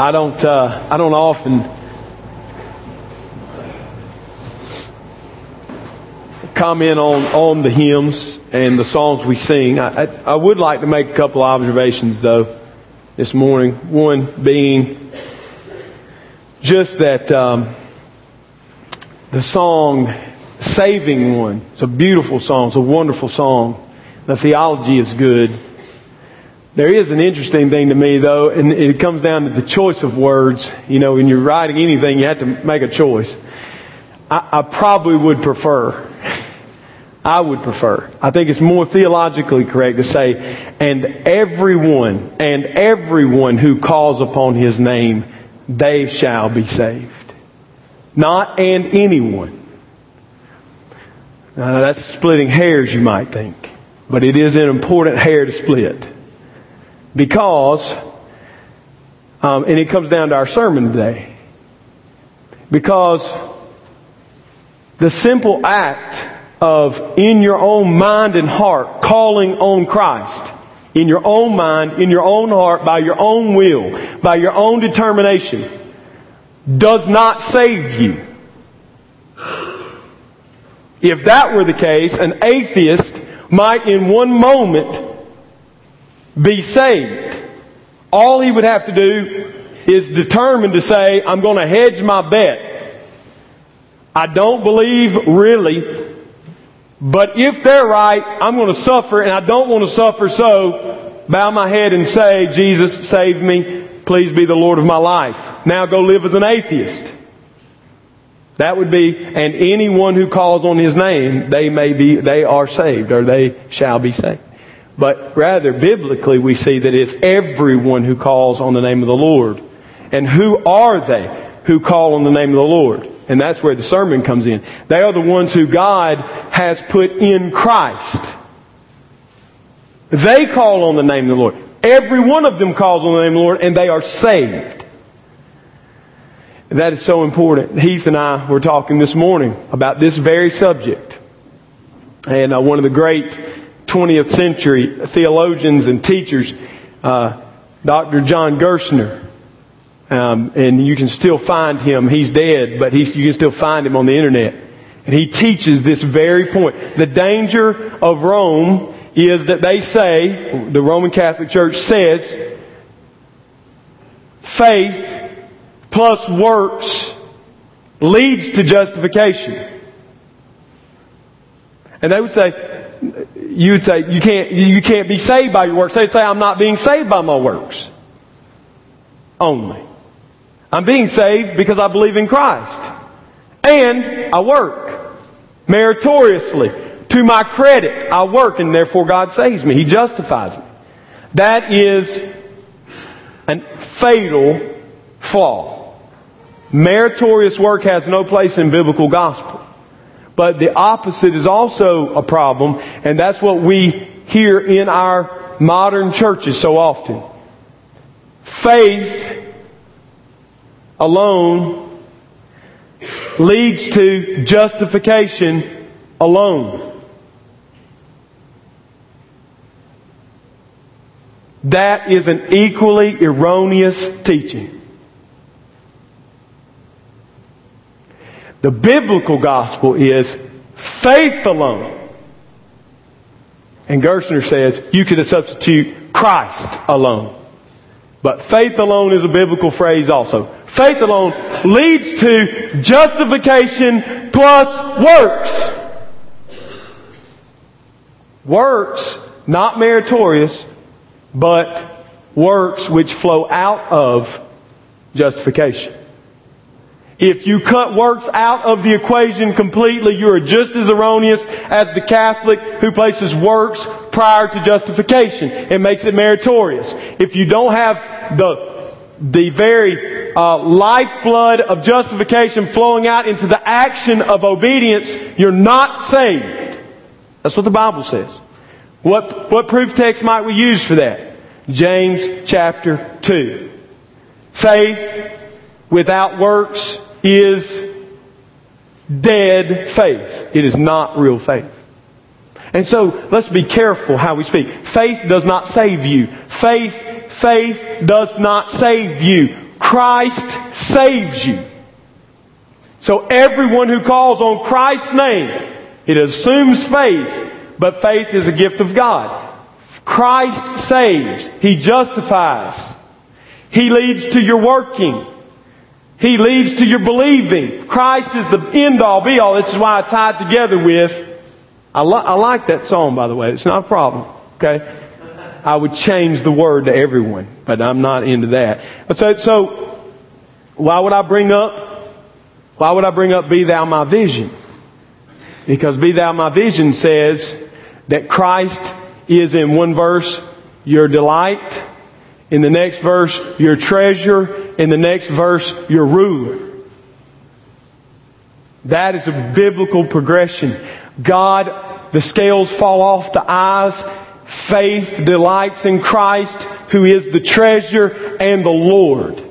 I don't, uh, I don't often comment on, on the hymns and the songs we sing. I, I, I would like to make a couple observations though this morning. One being just that um, the song "Saving One" it's a beautiful song. It's a wonderful song. The theology is good. There is an interesting thing to me though, and it comes down to the choice of words. You know, when you're writing anything, you have to make a choice. I, I probably would prefer I would prefer. I think it's more theologically correct to say, and everyone, and everyone who calls upon His name, they shall be saved. Not and anyone. Now that's splitting hairs, you might think. But it is an important hair to split. Because, um, and it comes down to our sermon today. Because the simple act of in your own mind and heart calling on Christ. In your own mind, in your own heart, by your own will, by your own determination, does not save you. If that were the case, an atheist might in one moment be saved. All he would have to do is determine to say, I'm going to hedge my bet. I don't believe really but if they're right, I'm going to suffer and I don't want to suffer, so bow my head and say, Jesus, save me. Please be the Lord of my life. Now go live as an atheist. That would be, and anyone who calls on His name, they may be, they are saved, or they shall be saved. But rather, biblically, we see that it's everyone who calls on the name of the Lord. And who are they who call on the name of the Lord? And that's where the sermon comes in. They are the ones who God has put in Christ. They call on the name of the Lord. Every one of them calls on the name of the Lord and they are saved. That is so important. Heath and I were talking this morning about this very subject. And uh, one of the great 20th century theologians and teachers, uh, Dr. John Gerstner, um, and you can still find him. He's dead, but he's, you can still find him on the internet. And he teaches this very point. The danger of Rome is that they say, the Roman Catholic Church says, faith plus works leads to justification. And they would say, you would say, you can't, you can't be saved by your works. They say, I'm not being saved by my works. Only. I'm being saved because I believe in Christ. And I work meritoriously. To my credit, I work and therefore God saves me. He justifies me. That is a fatal flaw. Meritorious work has no place in biblical gospel. But the opposite is also a problem, and that's what we hear in our modern churches so often. Faith alone leads to justification alone. That is an equally erroneous teaching. The biblical gospel is faith alone. And Gerstner says you could substitute Christ alone. But faith alone is a biblical phrase also faith alone leads to justification plus works. Works, not meritorious, but works which flow out of justification. If you cut works out of the equation completely, you are just as erroneous as the Catholic who places works prior to justification and makes it meritorious. If you don't have the, the very uh, lifeblood of justification flowing out into the action of obedience, you're not saved. That's what the Bible says. What, what proof text might we use for that? James chapter 2. Faith without works is dead faith. It is not real faith. And so let's be careful how we speak. Faith does not save you. Faith, faith does not save you. Christ saves you. So everyone who calls on Christ's name, it assumes faith, but faith is a gift of God. Christ saves. He justifies. He leads to your working. He leads to your believing. Christ is the end all be all. This is why I tied together with, I, I like that song by the way. It's not a problem. Okay? I would change the word to everyone, but I'm not into that. So, so, why would I bring up, why would I bring up be thou my vision? Because be thou my vision says that Christ is in one verse your delight, in the next verse your treasure, in the next verse, your ruler. That is a biblical progression. God, the scales fall off the eyes. Faith delights in Christ, who is the treasure and the Lord.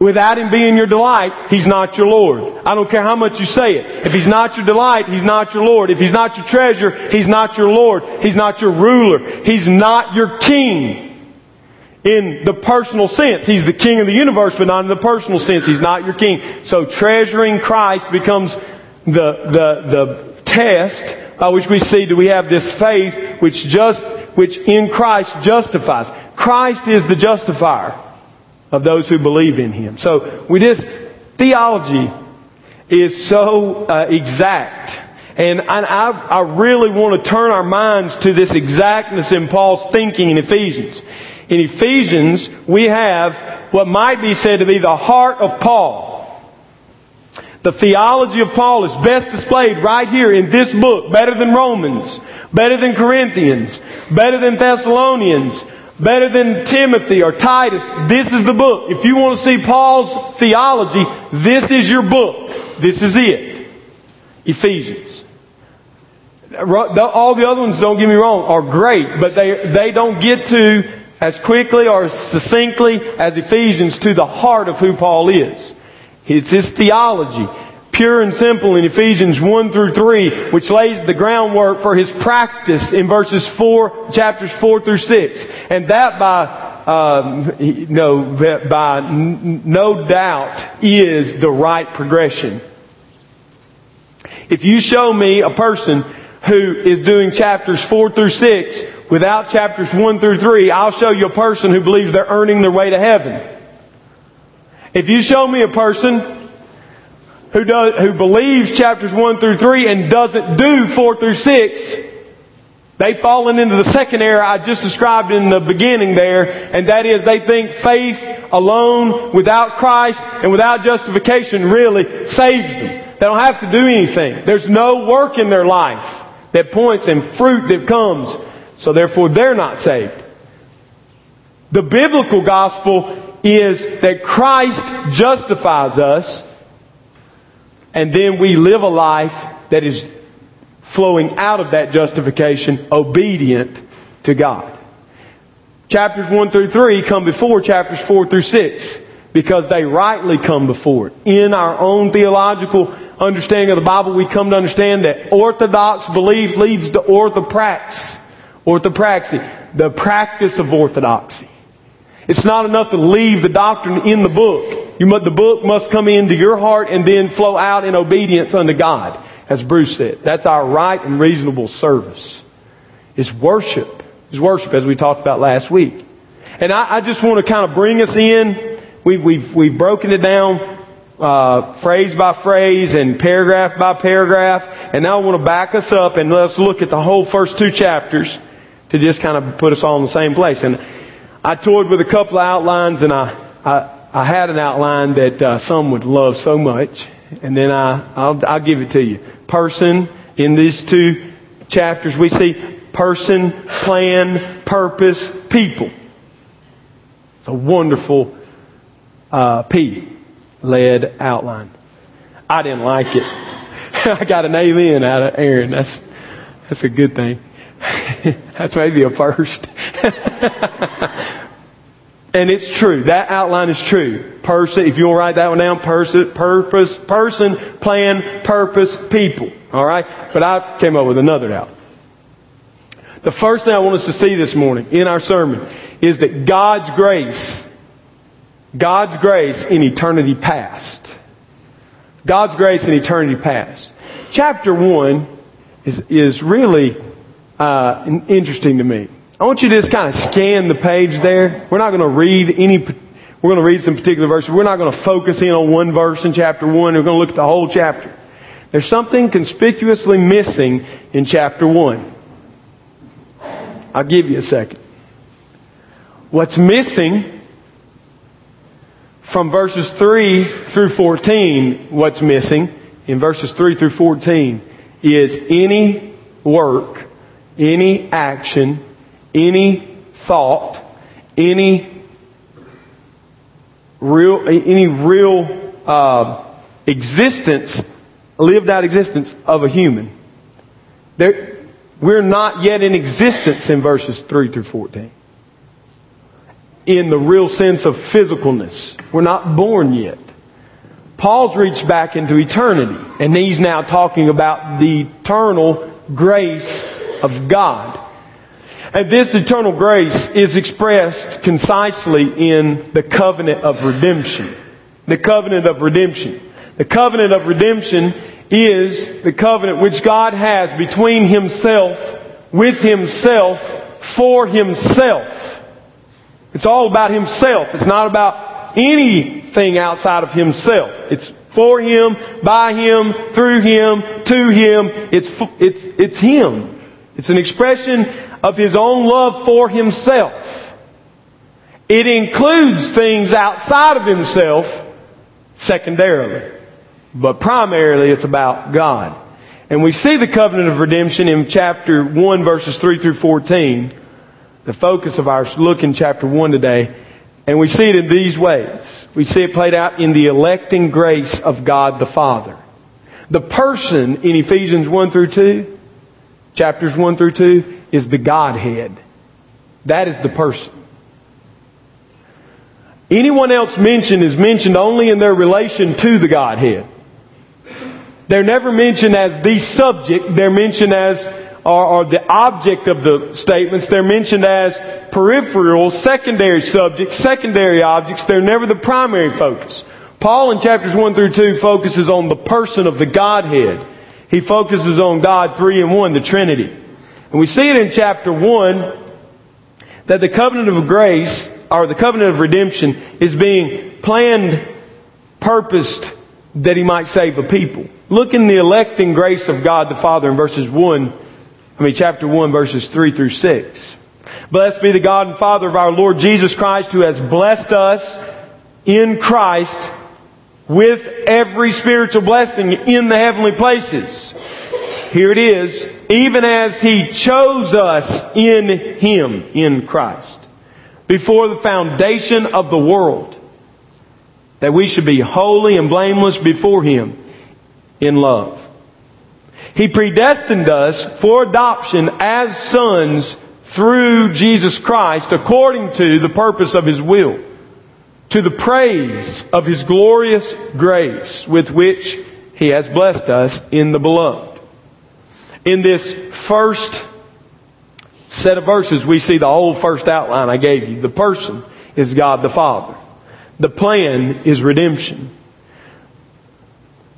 Without Him being your delight, He's not your Lord. I don't care how much you say it. If He's not your delight, He's not your Lord. If He's not your treasure, He's not your Lord. He's not your ruler. He's not your King in the personal sense. He's the king of the universe, but not in the personal sense. He's not your king. So treasuring Christ becomes the, the, the test by which we see do we have this faith which just, which in Christ justifies. Christ is the justifier of those who believe in Him. So we just, theology is so uh, exact. And I, I really want to turn our minds to this exactness in Paul's thinking in Ephesians. In Ephesians, we have what might be said to be the heart of Paul. The theology of Paul is best displayed right here in this book, better than Romans, better than Corinthians, better than Thessalonians, better than Timothy or Titus. This is the book. If you want to see Paul's theology, this is your book. This is it. Ephesians. All the other ones, don't get me wrong, are great, but they, they don't get to as quickly or as succinctly as Ephesians to the heart of who Paul is. It's his theology, pure and simple in Ephesians 1 through 3, which lays the groundwork for his practice in verses 4, chapters 4 through 6. And that by um, no, by no doubt is the right progression. If you show me a person who is doing chapters 4 through 6 without chapters 1 through 3, I'll show you a person who believes they're earning their way to heaven. If you show me a person who does, who believes chapters 1 through 3 and doesn't do 4 through 6, they've fallen into the second error I just described in the beginning there, and that is they think faith alone, without Christ, and without justification really saves them. They don't have to do anything. There's no work in their life that points and fruit that comes so therefore they're not saved. The biblical gospel is that Christ justifies us and then we live a life that is flowing out of that justification obedient to God. Chapters 1 through 3 come before chapters 4 through 6 because they rightly come before it. In our own theological understanding of the Bible, we come to understand that orthodox belief leads to orthopraxy. Orthopraxy, the practice of orthodoxy. It's not enough to leave the doctrine in the book. Must, the book must come into your heart and then flow out in obedience unto God, as Bruce said. That's our right and reasonable service. It's worship. It's worship, as we talked about last week. And I, I just want to kind of bring us in. We've, we've, we've broken it down uh, phrase by phrase and paragraph by paragraph. And now I want to back us up and let's look at the whole first two chapters to just kind of put us all in the same place. And I toured with a couple of outlines, and I I, I had an outline that uh, some would love so much, and then I I'll, I'll give it to you. Person in these two chapters, we see person, plan, purpose, people. It's a wonderful uh, P led outline. I didn't like it. I got an amen out of Aaron. That's that's a good thing. That's maybe a first. and it's true. That outline is true. Person, if you want to write that one down, person, purpose, person, plan, purpose, people. Alright? But I came up with another out. The first thing I want us to see this morning in our sermon is that God's grace God's grace in eternity past. God's grace in eternity past. Chapter 1 is, is really uh, interesting to me. I want you to just kind of scan the page there. We're not going to read any, we're going to read some particular verses. We're not going to focus in on one verse in chapter 1. We're going to look at the whole chapter. There's something conspicuously missing in chapter 1. I'll give you a second. What's missing from verses 3 through 14, what's missing in verses 3 through 14 is any work, any action, any thought, any real, any real uh, existence lived out existence of a human. There, we're not yet in existence in verses 3 through 14. In the real sense of physicalness. We're not born yet. Paul's reached back into eternity, and he's now talking about the eternal grace of God. And this eternal grace is expressed concisely in the covenant of redemption. The covenant of redemption. The covenant of redemption is the covenant which God has between Himself, with Himself, for Himself. It's all about Himself. It's not about anything outside of Himself. It's for Him, by Him, through Him, to Him. It's, it's, it's Him. It's an expression of His own love for Himself. It includes things outside of Himself secondarily. But primarily it's about God. And we see the covenant of redemption in chapter 1 verses 3 through 14. The focus of our look in chapter 1 today. And we see it in these ways. We see it played out in the electing grace of God the Father. The person in Ephesians 1 through 2, chapters 1 through 2, is the Godhead. That is the person. Anyone else mentioned is mentioned only in their relation to the Godhead. They're never mentioned as the subject. They're mentioned as, or, or, the object of the statements. They're mentioned as peripheral, secondary subjects, secondary objects. They're never the primary focus. Paul in chapters 1 through 2 focuses on the person of the Godhead. He focuses on God three and one, the Trinity. And we see it in chapter 1 that the covenant of grace, or the covenant of redemption, is being planned, purposed, that he might save a people. Look in the electing grace of God the Father in verses 1, I mean chapter 1 verses 3 through 6. Blessed be the God and Father of our Lord Jesus Christ who has blessed us in Christ with every spiritual blessing in the heavenly places. Here it is, even as He chose us in Him, in Christ, before the foundation of the world that we should be holy and blameless before Him in love. He predestined us for adoption as sons through Jesus Christ according to the purpose of His will, to the praise of His glorious grace with which He has blessed us in the beloved. In this first set of verses, we see the whole first outline I gave you. The person is God the Father. The plan is redemption.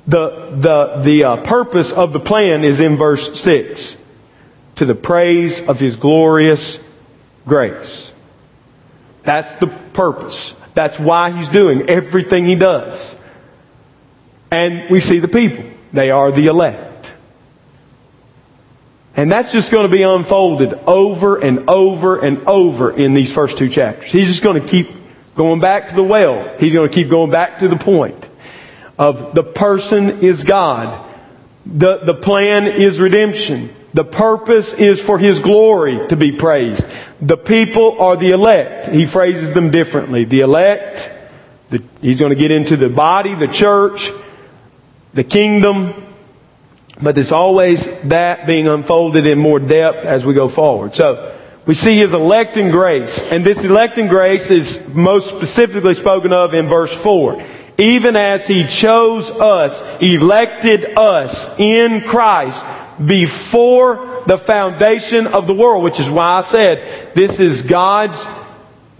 The, the, the uh, purpose of the plan is in verse 6. To the praise of His glorious grace. That's the purpose. That's why He's doing everything He does. And we see the people. They are the elect. And that's just going to be unfolded over and over and over in these first two chapters. He's just going to keep going back to the well. He's going to keep going back to the point of the person is God. The, the plan is redemption. The purpose is for His glory to be praised. The people are the elect. He phrases them differently. The elect, the, he's going to get into the body, the church, the kingdom, but it's always that being unfolded in more depth as we go forward. So, we see his electing grace. And this electing grace is most specifically spoken of in verse 4. Even as he chose us, elected us in Christ before the foundation of the world, which is why I said this is God's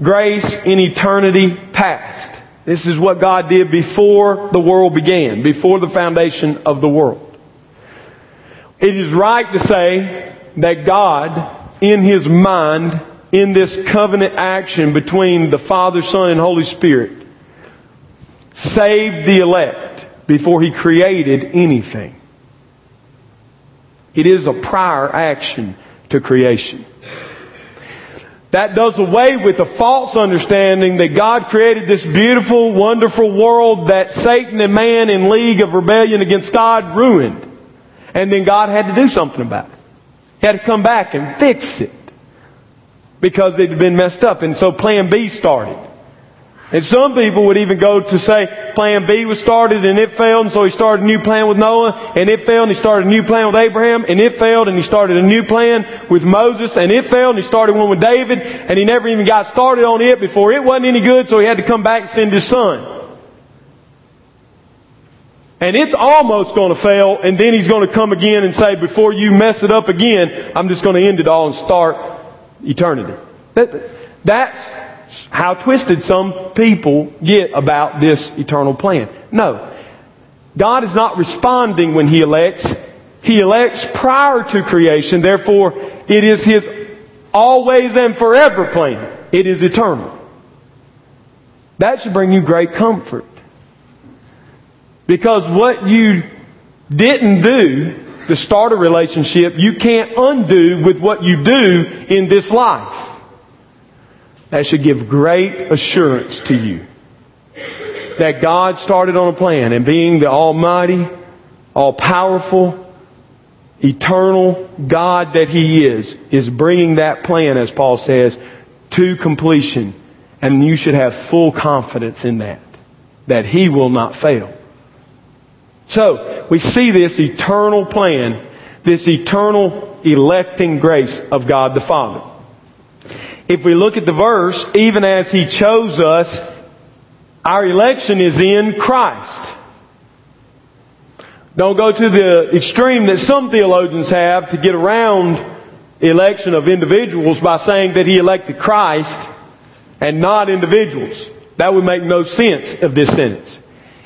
grace in eternity past. This is what God did before the world began, before the foundation of the world. It is right to say that God, in His mind, in this covenant action between the Father, Son, and Holy Spirit, saved the elect before He created anything. It is a prior action to creation. That does away with the false understanding that God created this beautiful, wonderful world that Satan and man in league of rebellion against God ruined. And then God had to do something about it. He had to come back and fix it. Because it had been messed up. And so plan B started. And some people would even go to say plan B was started and it failed and so he started a new plan with Noah and it failed and he started a new plan with Abraham and it failed and he started a new plan with Moses and it failed and he started one with David and he never even got started on it before it wasn't any good so he had to come back and send his son. And it's almost going to fail and then he's going to come again and say before you mess it up again I'm just going to end it all and start eternity. That, that's how twisted some people get about this eternal plan. No. God is not responding when He elects. He elects prior to creation, therefore it is His always and forever plan. It is eternal. That should bring you great comfort. Because what you didn't do to start a relationship, you can't undo with what you do in this life. That should give great assurance to you that God started on a plan and being the Almighty, all powerful, eternal God that He is, is bringing that plan, as Paul says, to completion. And you should have full confidence in that, that He will not fail. So, we see this eternal plan, this eternal electing grace of God the Father if we look at the verse, even as He chose us, our election is in Christ. Don't go to the extreme that some theologians have to get around election of individuals by saying that He elected Christ and not individuals. That would make no sense of this sentence.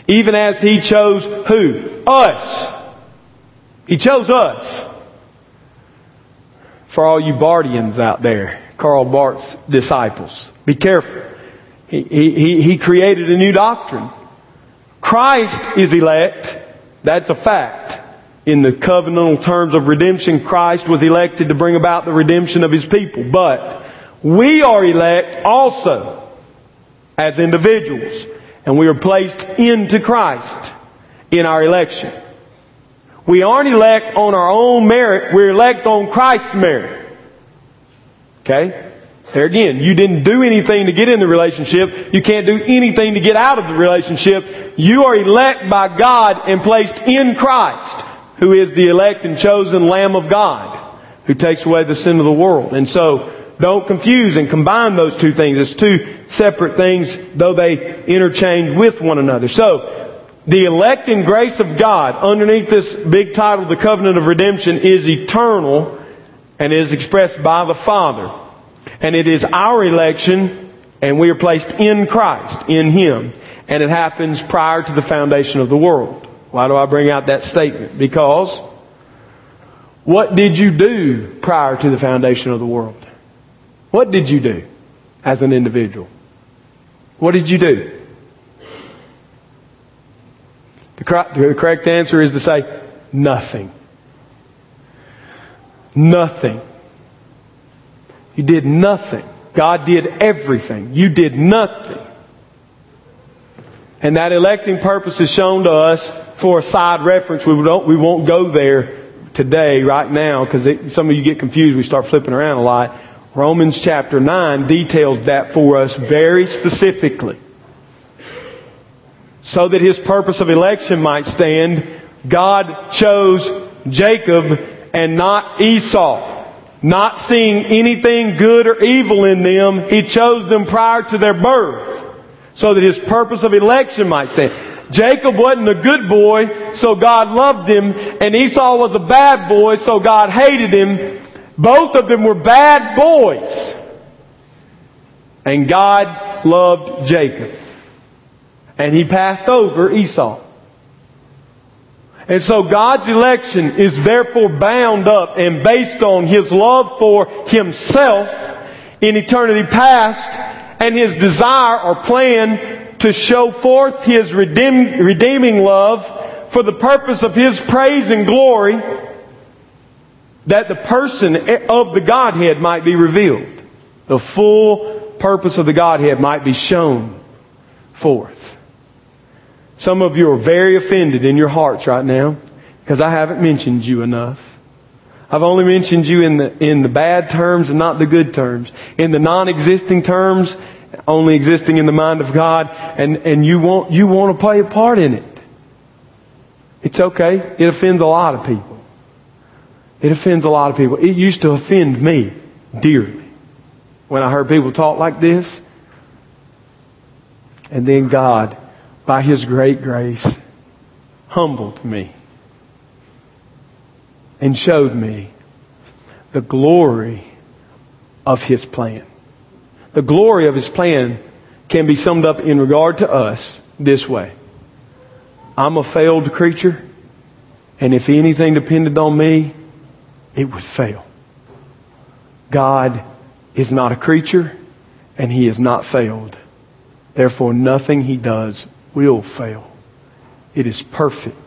Even as He chose who? Us. He chose us. For all you Barthians out there. Karl Barth's disciples. Be careful. He, he, he created a new doctrine. Christ is elect. That's a fact. In the covenantal terms of redemption, Christ was elected to bring about the redemption of His people. But we are elect also as individuals. And we are placed into Christ in our election. We aren't elect on our own merit, we're elect on Christ's merit. Okay? There again, you didn't do anything to get in the relationship. You can't do anything to get out of the relationship. You are elect by God and placed in Christ, who is the elect and chosen Lamb of God, who takes away the sin of the world. And so, don't confuse and combine those two things. It's two separate things, though they interchange with one another. So, the elect and grace of God underneath this big title, the covenant of redemption, is eternal and is expressed by the Father. And it is our election and we are placed in Christ, in Him. And it happens prior to the foundation of the world. Why do I bring out that statement? Because what did you do prior to the foundation of the world? What did you do as an individual? What did you do? The correct answer is to say nothing. Nothing. You did nothing. God did everything. You did nothing. And that electing purpose is shown to us for a side reference. We, don't, we won't go there today, right now, because some of you get confused. We start flipping around a lot. Romans chapter 9 details that for us very specifically. So that his purpose of election might stand, God chose Jacob and not Esau. Not seeing anything good or evil in them, He chose them prior to their birth. So that His purpose of election might stand. Jacob wasn't a good boy, so God loved him, and Esau was a bad boy, so God hated him. Both of them were bad boys. And God loved Jacob. And he passed over Esau. And so God's election is therefore bound up and based on His love for Himself in eternity past and His desire or plan to show forth His redeem, redeeming love for the purpose of His praise and glory that the person of the Godhead might be revealed. The full purpose of the Godhead might be shown forth. Some of you are very offended in your hearts right now because I haven't mentioned you enough. I've only mentioned you in the, in the bad terms and not the good terms. In the non-existing terms, only existing in the mind of God, and, and you want, you want to play a part in it. It's okay. It offends a lot of people. It offends a lot of people. It used to offend me dearly when I heard people talk like this. And then God by His great grace, humbled me and showed me the glory of His plan. The glory of His plan can be summed up in regard to us this way. I'm a failed creature, and if anything depended on me, it would fail. God is not a creature, and He is not failed. Therefore, nothing He does will fail. It is perfect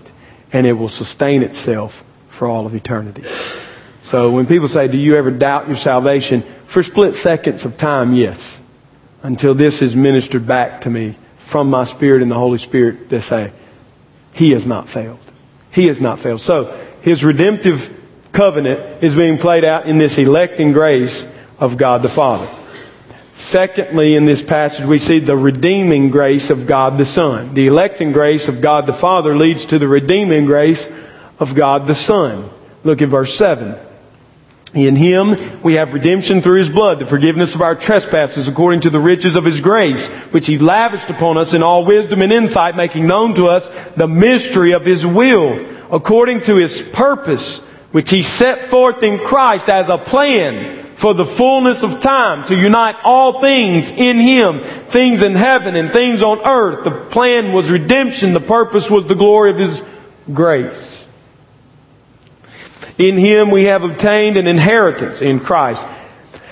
and it will sustain itself for all of eternity. So when people say, do you ever doubt your salvation? For split seconds of time, yes. Until this is ministered back to me from my Spirit and the Holy Spirit to say, He has not failed. He has not failed. So, His redemptive covenant is being played out in this electing grace of God the Father. Secondly, in this passage, we see the redeeming grace of God the Son. The electing grace of God the Father leads to the redeeming grace of God the Son. Look at verse 7. In Him we have redemption through His blood, the forgiveness of our trespasses according to the riches of His grace, which He lavished upon us in all wisdom and insight, making known to us the mystery of His will, according to His purpose, which He set forth in Christ as a plan for the fullness of time to unite all things in Him, things in heaven and things on earth. The plan was redemption. The purpose was the glory of His grace. In Him we have obtained an inheritance in Christ.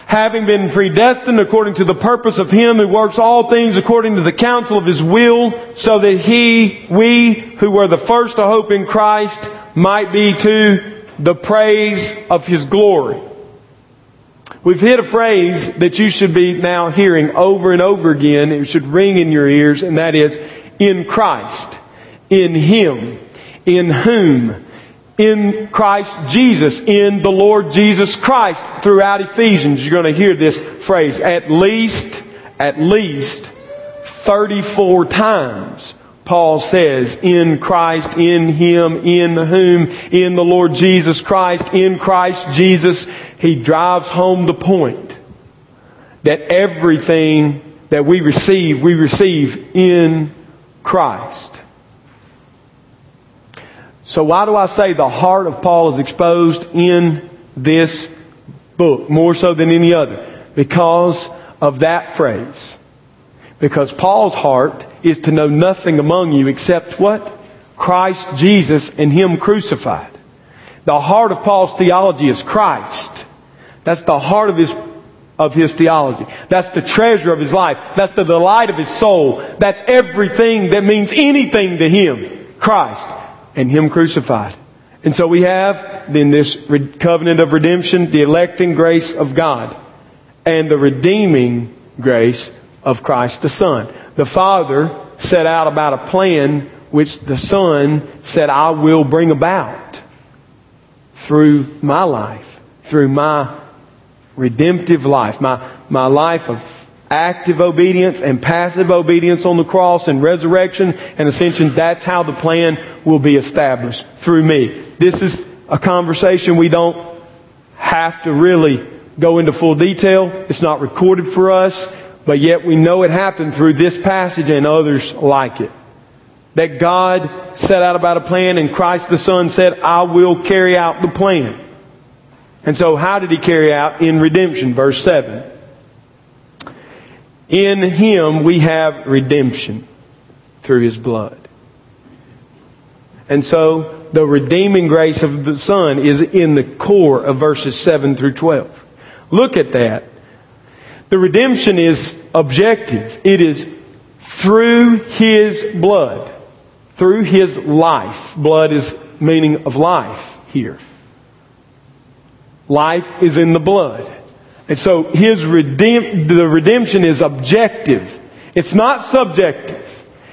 Having been predestined according to the purpose of Him who works all things according to the counsel of His will, so that He, we who were the first to hope in Christ, might be to the praise of His glory. We've hit a phrase that you should be now hearing over and over again. It should ring in your ears, and that is, in Christ, in Him, in whom, in Christ Jesus, in the Lord Jesus Christ. Throughout Ephesians, you're going to hear this phrase at least, at least 34 times. Paul says, in Christ, in Him, in whom, in the Lord Jesus Christ, in Christ Jesus, he drives home the point that everything that we receive, we receive in Christ. So why do I say the heart of Paul is exposed in this book more so than any other? Because of that phrase. Because Paul's heart is to know nothing among you except what? Christ Jesus and Him crucified. The heart of Paul's theology is Christ. That's the heart of his, of his theology. That's the treasure of his life. That's the delight of his soul. That's everything that means anything to him. Christ and him crucified. And so we have then this covenant of redemption, the electing grace of God, and the redeeming grace of Christ the Son. The Father set out about a plan which the Son said, I will bring about through my life, through my redemptive life, my, my life of active obedience and passive obedience on the cross and resurrection and ascension, that's how the plan will be established through me. This is a conversation we don't have to really go into full detail. It's not recorded for us, but yet we know it happened through this passage and others like it. That God set out about a plan and Christ the Son said, I will carry out the plan. And so how did he carry out in redemption? Verse 7. In him we have redemption. through His blood. And so, the redeeming grace of the Son is in the core of verses 7 through 12. Look at that. The redemption is objective. It is through His blood. Through His life. Blood is meaning of life here. Life is in the blood. And so His redeem, the redemption is objective. It's not subjective.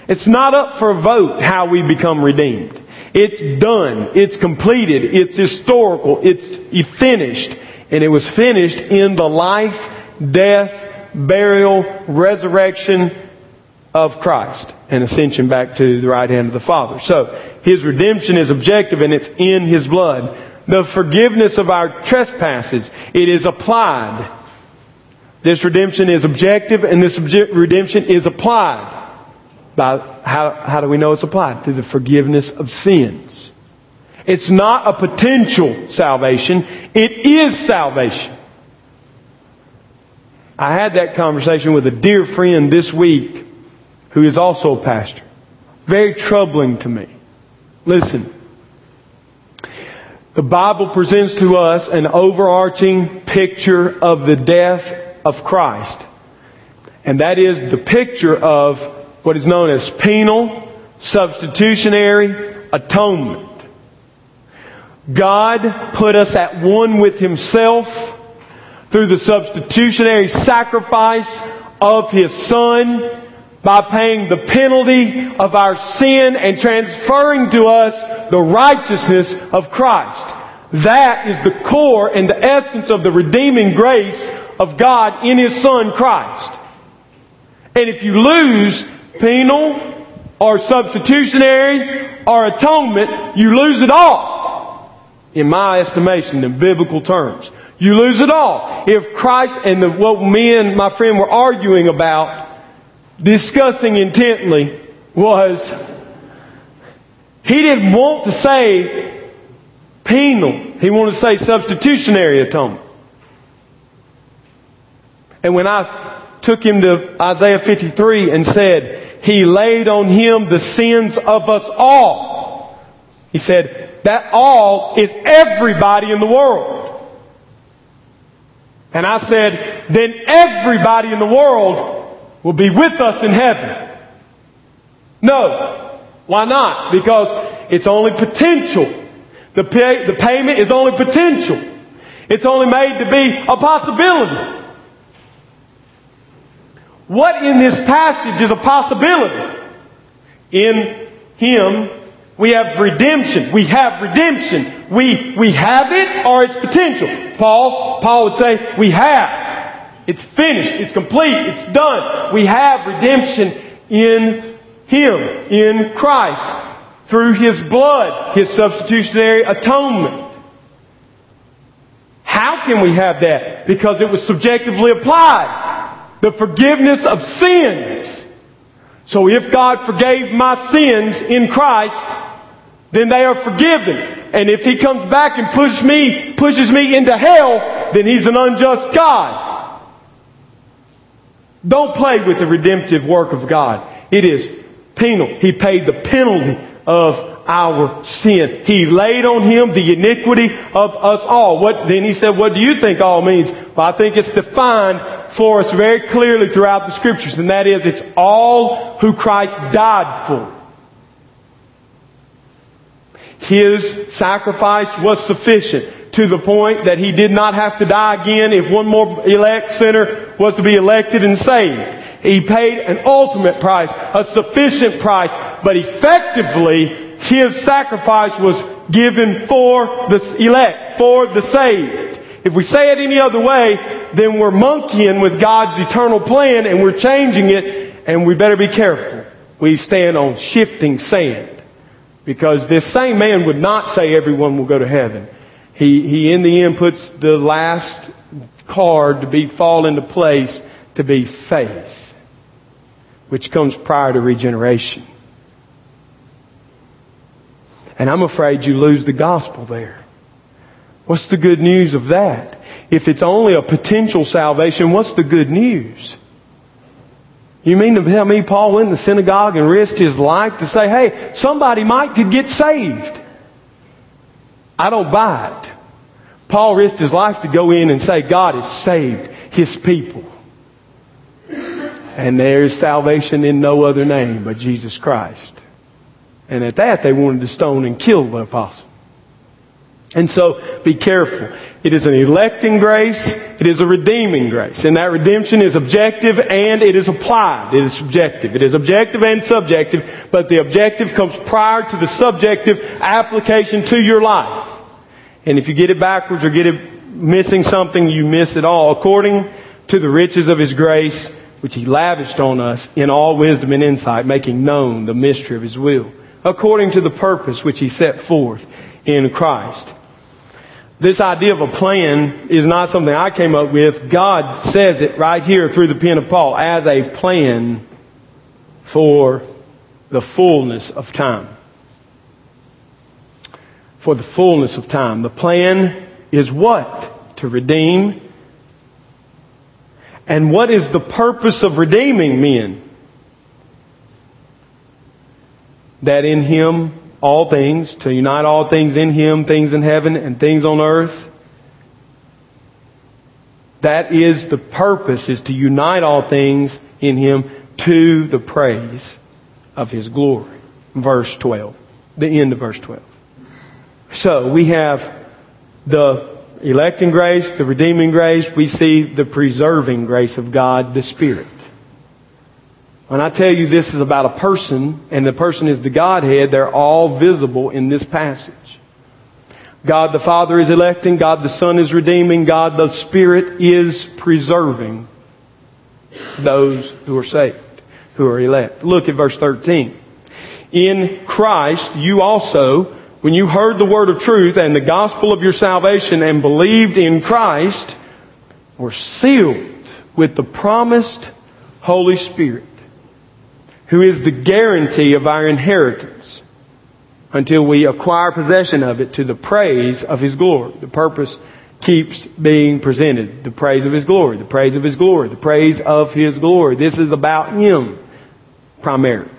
It's not up for vote how we become redeemed. It's done. It's completed. It's historical. It's finished. And it was finished in the life, death, burial, resurrection of Christ and ascension back to the right hand of the Father. So, His redemption is objective and it's in His blood. The forgiveness of our trespasses, it is applied. This redemption is objective and this redemption is applied. By how, how do we know it's applied? Through the forgiveness of sins. It's not a potential salvation. It is salvation. I had that conversation with a dear friend this week who is also a pastor. Very troubling to me. Listen. The Bible presents to us an overarching picture of the death of Christ. And that is the picture of what is known as penal, substitutionary atonement. God put us at one with Himself through the substitutionary sacrifice of His Son by paying the penalty of our sin and transferring to us the righteousness of Christ. That is the core and the essence of the redeeming grace of God in His Son Christ. And if you lose penal or substitutionary or atonement, you lose it all. In my estimation, in biblical terms. You lose it all. If Christ and the, what me and my friend were arguing about, discussing intently, was he didn't want to say penal. He wanted to say substitutionary atonement. And when I took him to Isaiah 53 and said, He laid on Him the sins of us all. He said, that all is everybody in the world. And I said, then everybody in the world will be with us in heaven. No. Why not? Because it's only potential. The, pay, the payment is only potential. It's only made to be a possibility. What in this passage is a possibility? In Him, we have redemption. We have redemption. We, we have it or it's potential. Paul, Paul would say, we have. It's finished. It's complete. It's done. We have redemption in Him, in Christ, through His blood, His substitutionary atonement. How can we have that? Because it was subjectively applied the forgiveness of sins. So if God forgave my sins in Christ, then they are forgiven. And if He comes back and push me, pushes me into hell, then He's an unjust God. Don't play with the redemptive work of God. It is penal. He paid the penalty of our sin. He laid on him the iniquity of us all. What, then he said, what do you think all means? Well, I think it's defined for us very clearly throughout the scriptures, and that is it's all who Christ died for. His sacrifice was sufficient to the point that he did not have to die again if one more elect sinner was to be elected and saved. He paid an ultimate price, a sufficient price, but effectively his sacrifice was given for the elect, for the saved. If we say it any other way, then we're monkeying with God's eternal plan and we're changing it and we better be careful. We stand on shifting sand. Because this same man would not say everyone will go to heaven. He, he in the end puts the last card to be fall into place to be faith, which comes prior to regeneration. And I'm afraid you lose the gospel there. What's the good news of that? If it's only a potential salvation, what's the good news? You mean to tell me Paul went in the synagogue and risked his life to say, hey, somebody might could get saved? I don't buy it. Paul risked his life to go in and say, God has saved his people. And there is salvation in no other name but Jesus Christ. And at that, they wanted to stone and kill the apostle. And so, be careful. It is an electing grace. It is a redeeming grace. And that redemption is objective and it is applied. It is subjective. It is objective and subjective, but the objective comes prior to the subjective application to your life. And if you get it backwards or get it missing something, you miss it all. According to the riches of His grace, which He lavished on us in all wisdom and insight, making known the mystery of His will. According to the purpose which He set forth in Christ. This idea of a plan is not something I came up with. God says it right here through the pen of Paul as a plan for the fullness of time. For the fullness of time. The plan is what? To redeem. And what is the purpose of redeeming men? That in Him all things, to unite all things in Him, things in heaven and things on earth. That is the purpose, is to unite all things in Him to the praise of His glory. Verse 12. The end of verse 12. So we have the electing grace, the redeeming grace, we see the preserving grace of God, the Spirit. When I tell you this is about a person, and the person is the Godhead, they're all visible in this passage. God the Father is electing, God the Son is redeeming, God the Spirit is preserving those who are saved, who are elect. Look at verse 13. In Christ, you also, when you heard the word of truth and the gospel of your salvation and believed in Christ, were sealed with the promised Holy Spirit who is the guarantee of our inheritance until we acquire possession of it to the praise of His glory. The purpose keeps being presented. The praise of His glory, the praise of His glory, the praise of His glory. This is about Him primarily.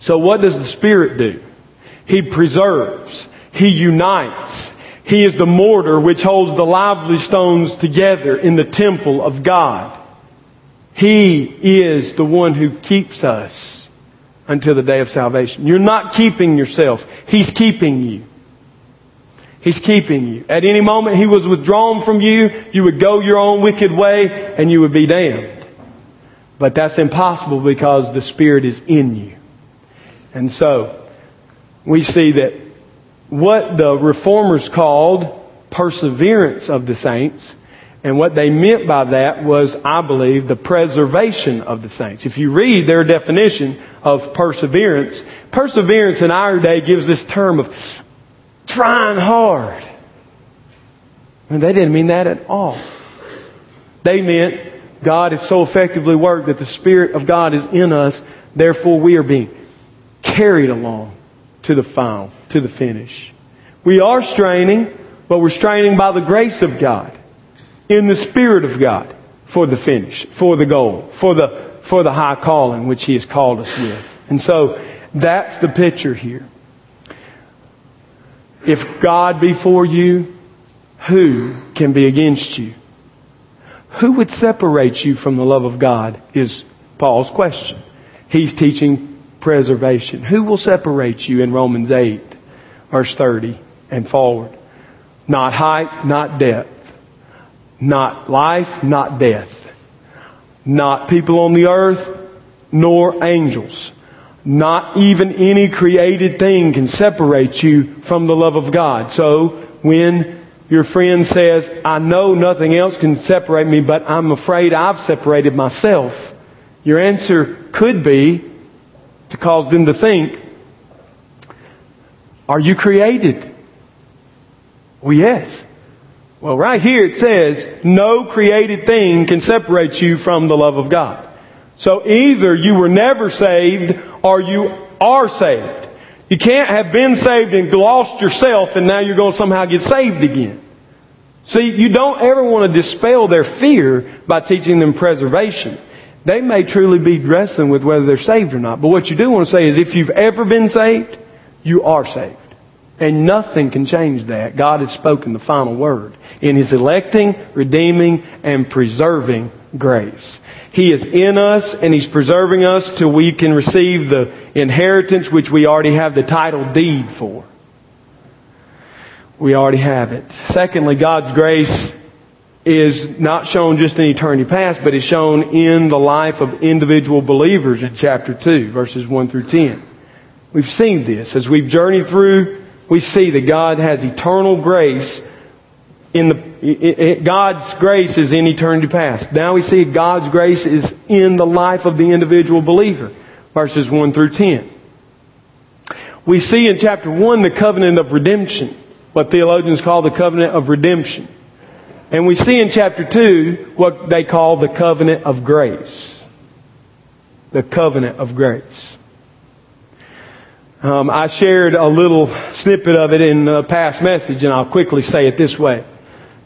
So what does the Spirit do? He preserves. He unites. He is the mortar which holds the lively stones together in the temple of God. He is the one who keeps us until the day of salvation. You're not keeping yourself. He's keeping you. He's keeping you. At any moment He was withdrawn from you, you would go your own wicked way and you would be damned. But that's impossible because the Spirit is in you. And so, we see that what the reformers called perseverance of the saints and what they meant by that was, I believe, the preservation of the saints. If you read their definition of perseverance, perseverance in our day gives this term of trying hard. And they didn't mean that at all. They meant God has so effectively worked that the Spirit of God is in us, therefore we are being carried along to the final, to the finish. We are straining, but we're straining by the grace of God in the Spirit of God for the finish, for the goal, for the, for the high calling which He has called us with. And so that's the picture here. If God be for you, who can be against you? Who would separate you from the love of God is Paul's question. He's teaching preservation. Who will separate you in Romans 8, verse 30 and forward? Not height, not depth not life, not death. Not people on the earth, nor angels. Not even any created thing can separate you from the love of God. So, when your friend says, I know nothing else can separate me, but I'm afraid I've separated myself, your answer could be to cause them to think, Are you created? Well, yes. Well, right here it says, no created thing can separate you from the love of God. So either you were never saved or you are saved. You can't have been saved and lost yourself and now you're going to somehow get saved again. See, you don't ever want to dispel their fear by teaching them preservation. They may truly be wrestling with whether they're saved or not. But what you do want to say is if you've ever been saved, you are saved. And nothing can change that. God has spoken the final word in His electing, redeeming, and preserving grace. He is in us and He's preserving us till we can receive the inheritance which we already have the title deed for. We already have it. Secondly, God's grace is not shown just in eternity past, but is shown in the life of individual believers in chapter 2, verses 1 through 10. We've seen this. As we've journeyed through, we see that God has eternal grace in the, it, it, God's grace is in eternity past. Now we see God's grace is in the life of the individual believer. Verses 1 through 10. We see in chapter 1 the covenant of redemption. What theologians call the covenant of redemption. And we see in chapter 2 what they call the covenant of grace. The covenant of grace. Um, I shared a little snippet of it in a past message, and I'll quickly say it this way.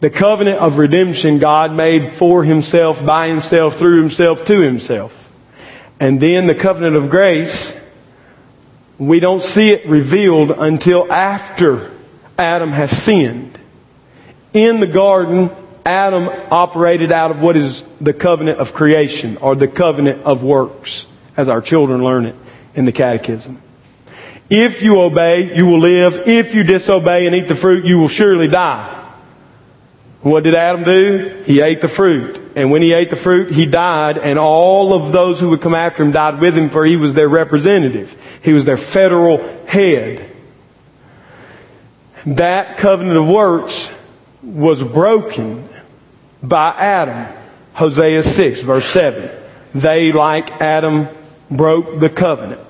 The covenant of redemption God made for Himself, by Himself, through Himself, to Himself. And then the covenant of grace, we don't see it revealed until after Adam has sinned in the garden, Adam operated out of what is the covenant of creation or the covenant of works, as our children learn it in the catechism. If you obey, you will live. If you disobey and eat the fruit, you will surely die. What did Adam do? He ate the fruit. And when he ate the fruit, he died, and all of those who would come after him died with him, for he was their representative. He was their federal head. That covenant of works was broken by Adam. Hosea 6 verse 7. They, like Adam, broke the covenant.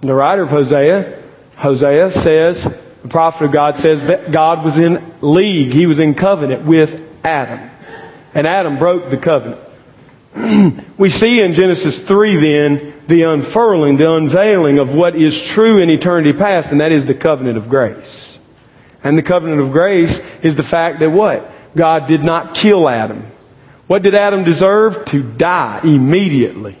The writer of Hosea, Hosea says, the prophet of God says that God was in league. He was in covenant with Adam. And Adam broke the covenant. we see in Genesis 3 then the unfurling, the unveiling of what is true in eternity past, and that is the covenant of grace. And the covenant of grace is the fact that what? God did not kill Adam. What did Adam deserve? To die immediately.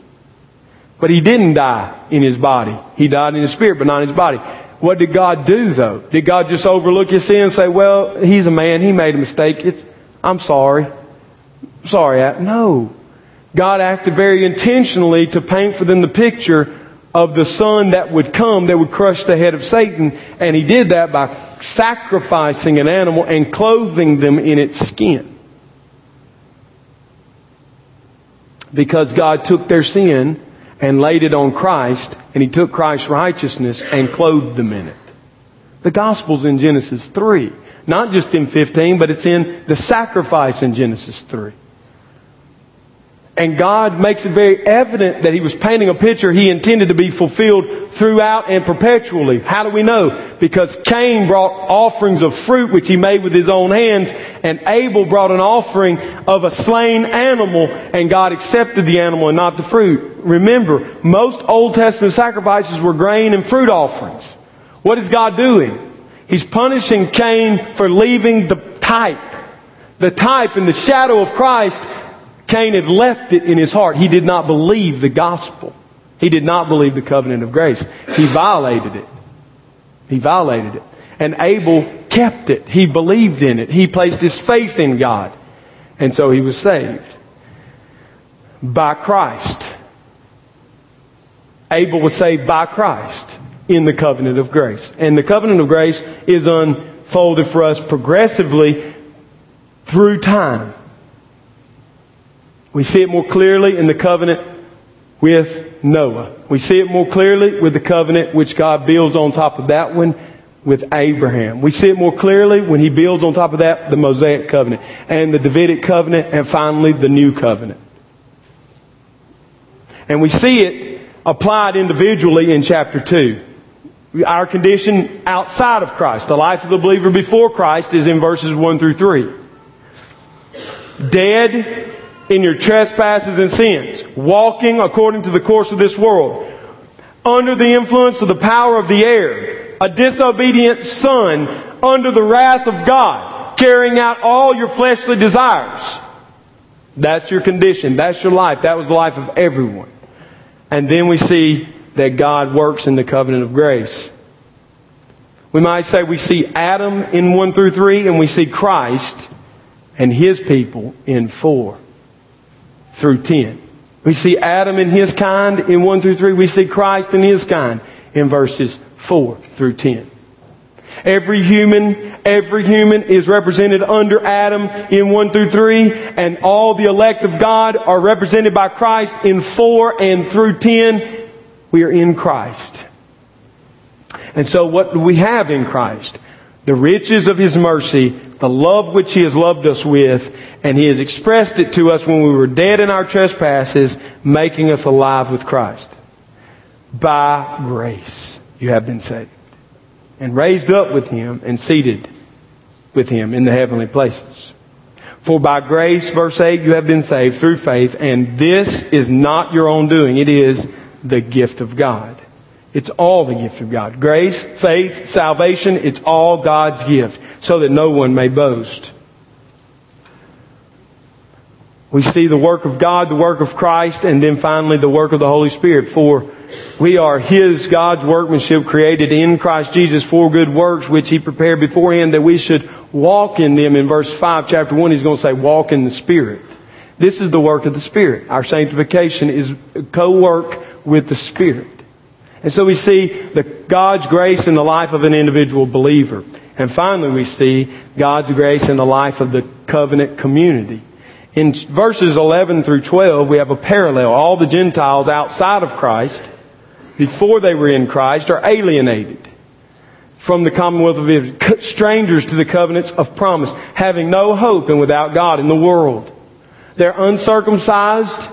But he didn't die in his body. He died in his spirit, but not in his body. What did God do though? Did God just overlook his sin and say, well, he's a man, he made a mistake, it's, I'm sorry. sorry, Adam. No. God acted very intentionally to paint for them the picture of the son that would come that would crush the head of Satan. And he did that by sacrificing an animal and clothing them in its skin. Because God took their sin and laid it on Christ, and He took Christ's righteousness and clothed them in it. The Gospel's in Genesis 3. Not just in 15, but it's in the sacrifice in Genesis 3. And God makes it very evident that He was painting a picture He intended to be fulfilled throughout and perpetually. How do we know? Because Cain brought offerings of fruit which he made with his own hands, and Abel brought an offering of a slain animal, and God accepted the animal and not the fruit. Remember, most Old Testament sacrifices were grain and fruit offerings. What is God doing? He's punishing Cain for leaving the type. The type and the shadow of Christ Cain had left it in his heart. He did not believe the gospel. He did not believe the covenant of grace. He violated it. He violated it. And Abel kept it. He believed in it. He placed his faith in God. And so he was saved. By Christ. Abel was saved by Christ in the covenant of grace. And the covenant of grace is unfolded for us progressively through time. We see it more clearly in the covenant with Noah. We see it more clearly with the covenant which God builds on top of that one with Abraham. We see it more clearly when he builds on top of that the Mosaic covenant and the Davidic covenant and finally the new covenant. And we see it applied individually in chapter 2. Our condition outside of Christ, the life of the believer before Christ is in verses 1 through 3. Dead in your trespasses and sins, walking according to the course of this world, under the influence of the power of the air, a disobedient son under the wrath of God, carrying out all your fleshly desires. That's your condition. That's your life. That was the life of everyone. And then we see that God works in the covenant of grace. We might say we see Adam in 1 through 3 and we see Christ and his people in 4 through 10. We see Adam and his kind in 1 through 3. We see Christ and his kind in verses 4 through 10. Every human, every human is represented under Adam in 1 through 3, and all the elect of God are represented by Christ in 4 and through 10. We are in Christ. And so what do we have in Christ? The riches of His mercy, the love which He has loved us with, and He has expressed it to us when we were dead in our trespasses, making us alive with Christ. By grace, you have been saved and raised up with him and seated with him in the heavenly places. For by grace, verse 8, you have been saved through faith, and this is not your own doing. It is the gift of God. It's all the gift of God. Grace, faith, salvation, it's all God's gift, so that no one may boast. We see the work of God, the work of Christ, and then finally the work of the Holy Spirit. For we are His, God's workmanship created in Christ Jesus for good works which He prepared beforehand that we should walk in them. In verse 5, chapter 1, He's going to say, walk in the Spirit. This is the work of the Spirit. Our sanctification is co-work with the Spirit. And so we see the God's grace in the life of an individual believer. And finally we see God's grace in the life of the covenant community. In verses 11 through 12, we have a parallel. All the Gentiles outside of Christ before they were in Christ are alienated from the commonwealth of Israel, strangers to the covenants of promise, having no hope and without God in the world. They're uncircumcised,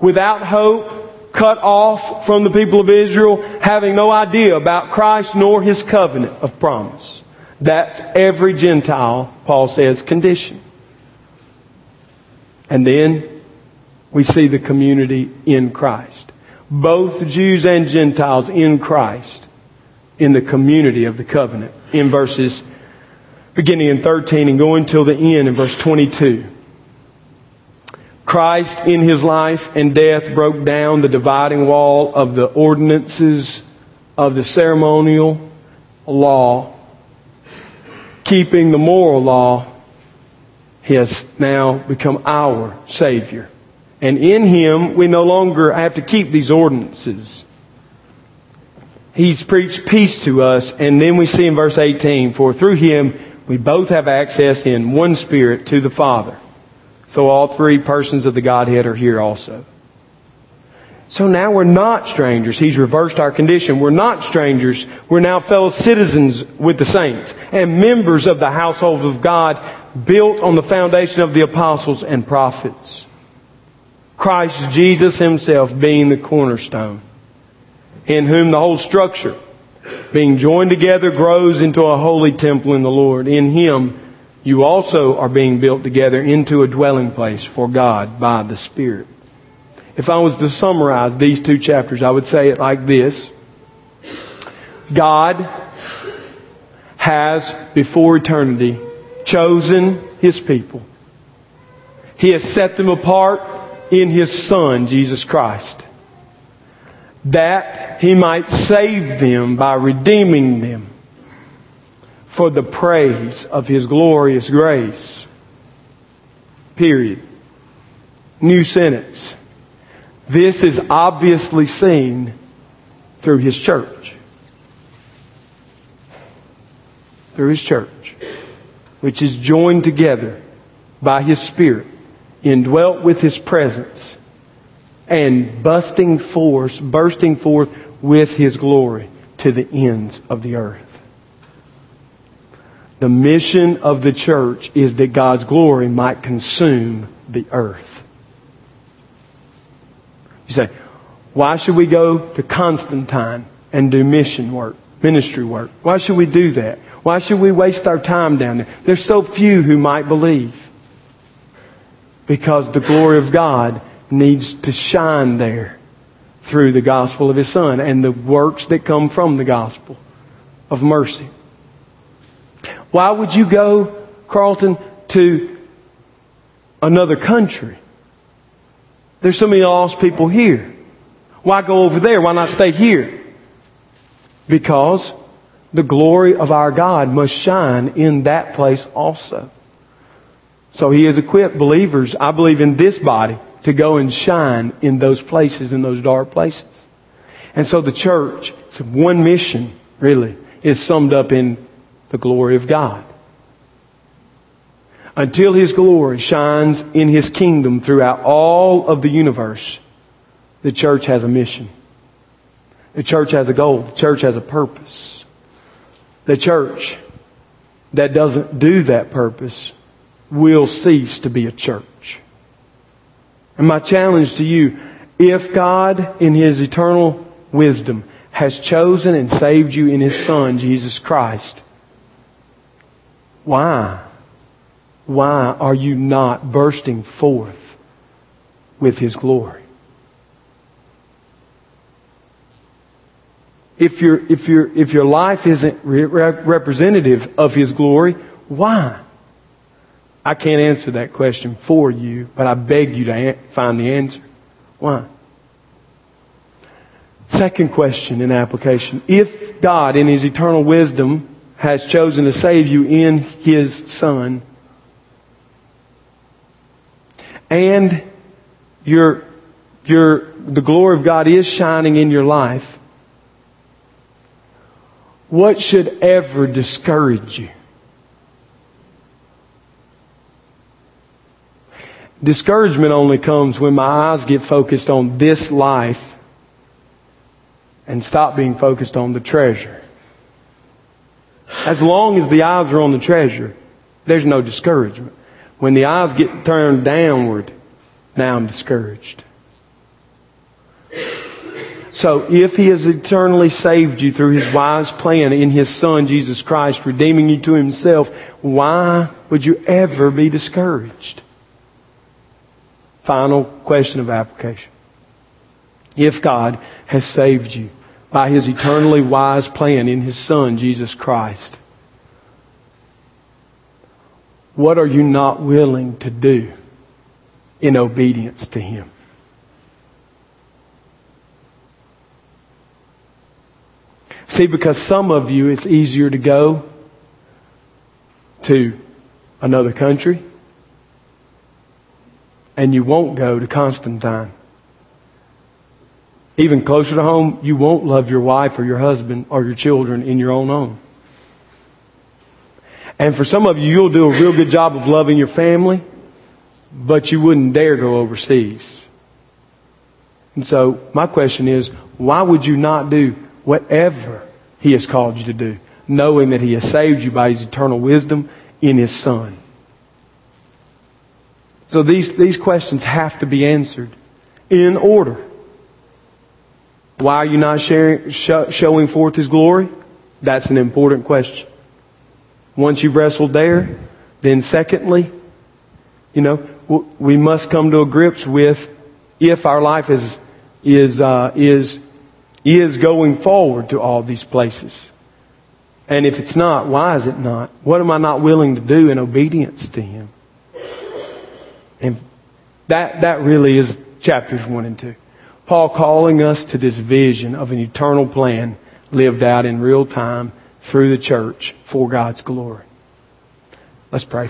without hope, cut off from the people of Israel, having no idea about Christ nor His covenant of promise. That's every Gentile, Paul says, condition. And then we see the community in Christ both Jews and Gentiles in Christ in the community of the covenant in verses beginning in 13 and going till the end in verse 22. Christ in his life and death broke down the dividing wall of the ordinances of the ceremonial law, keeping the moral law He has now become our Savior. And in Him, we no longer have to keep these ordinances. He's preached peace to us. And then we see in verse 18, for through Him, we both have access in one Spirit to the Father. So all three persons of the Godhead are here also. So now we're not strangers. He's reversed our condition. We're not strangers. We're now fellow citizens with the saints and members of the household of God built on the foundation of the apostles and prophets. Christ Jesus himself being the cornerstone, in whom the whole structure, being joined together, grows into a holy temple in the Lord. In him, you also are being built together into a dwelling place for God by the Spirit. If I was to summarize these two chapters, I would say it like this. God has, before eternity, chosen His people. He has set them apart in His Son, Jesus Christ. That He might save them by redeeming them for the praise of His glorious grace. Period. New sentence. This is obviously seen through His church. Through His church. Which is joined together by His Spirit indwelt with His presence, and busting forth, bursting forth with His glory to the ends of the earth. The mission of the church is that God's glory might consume the earth. You say, why should we go to Constantine and do mission work, ministry work? Why should we do that? Why should we waste our time down there? There's so few who might believe because the glory of God needs to shine there through the gospel of His Son and the works that come from the gospel of mercy. Why would you go, Carlton, to another country? There's so many lost people here. Why go over there? Why not stay here? Because the glory of our God must shine in that place also. So He has equipped believers, I believe in this body, to go and shine in those places, in those dark places. And so the church, it's one mission, really, is summed up in the glory of God. Until His glory shines in His kingdom throughout all of the universe, the church has a mission. The church has a goal. The church has a purpose. The church that doesn't do that purpose will cease to be a church. And my challenge to you, if God in His eternal wisdom has chosen and saved you in His Son, Jesus Christ, why? Why are you not bursting forth with His glory? If your, if your, if your life isn't re- representative of His glory, why? I can't answer that question for you, but I beg you to find the answer. Why? Second question in application. If God, in His eternal wisdom, has chosen to save you in His Son, and your, your, the glory of God is shining in your life, what should ever discourage you? Discouragement only comes when my eyes get focused on this life and stop being focused on the treasure. As long as the eyes are on the treasure, there's no discouragement. When the eyes get turned downward, now I'm discouraged. So if He has eternally saved you through His wise plan in His Son, Jesus Christ, redeeming you to Himself, why would you ever be discouraged? Final question of application. If God has saved you by His eternally wise plan in His Son, Jesus Christ, what are you not willing to do in obedience to Him? See, because some of you, it's easier to go to another country and you won't go to Constantine. Even closer to home, you won't love your wife or your husband or your children in your own home. And for some of you, you'll do a real good job of loving your family, but you wouldn't dare go overseas. And so my question is, why would you not do whatever He has called you to do, knowing that He has saved you by His eternal wisdom in His Son? So these, these questions have to be answered in order. Why are you not sharing, showing forth His glory? That's an important question. Once you've wrestled there, then secondly, you know, we must come to a grips with if our life is, is, uh, is, is going forward to all these places. And if it's not, why is it not? What am I not willing to do in obedience to Him? And that, that really is chapters 1 and 2. Paul calling us to this vision of an eternal plan lived out in real time through the church for God's glory. Let's pray.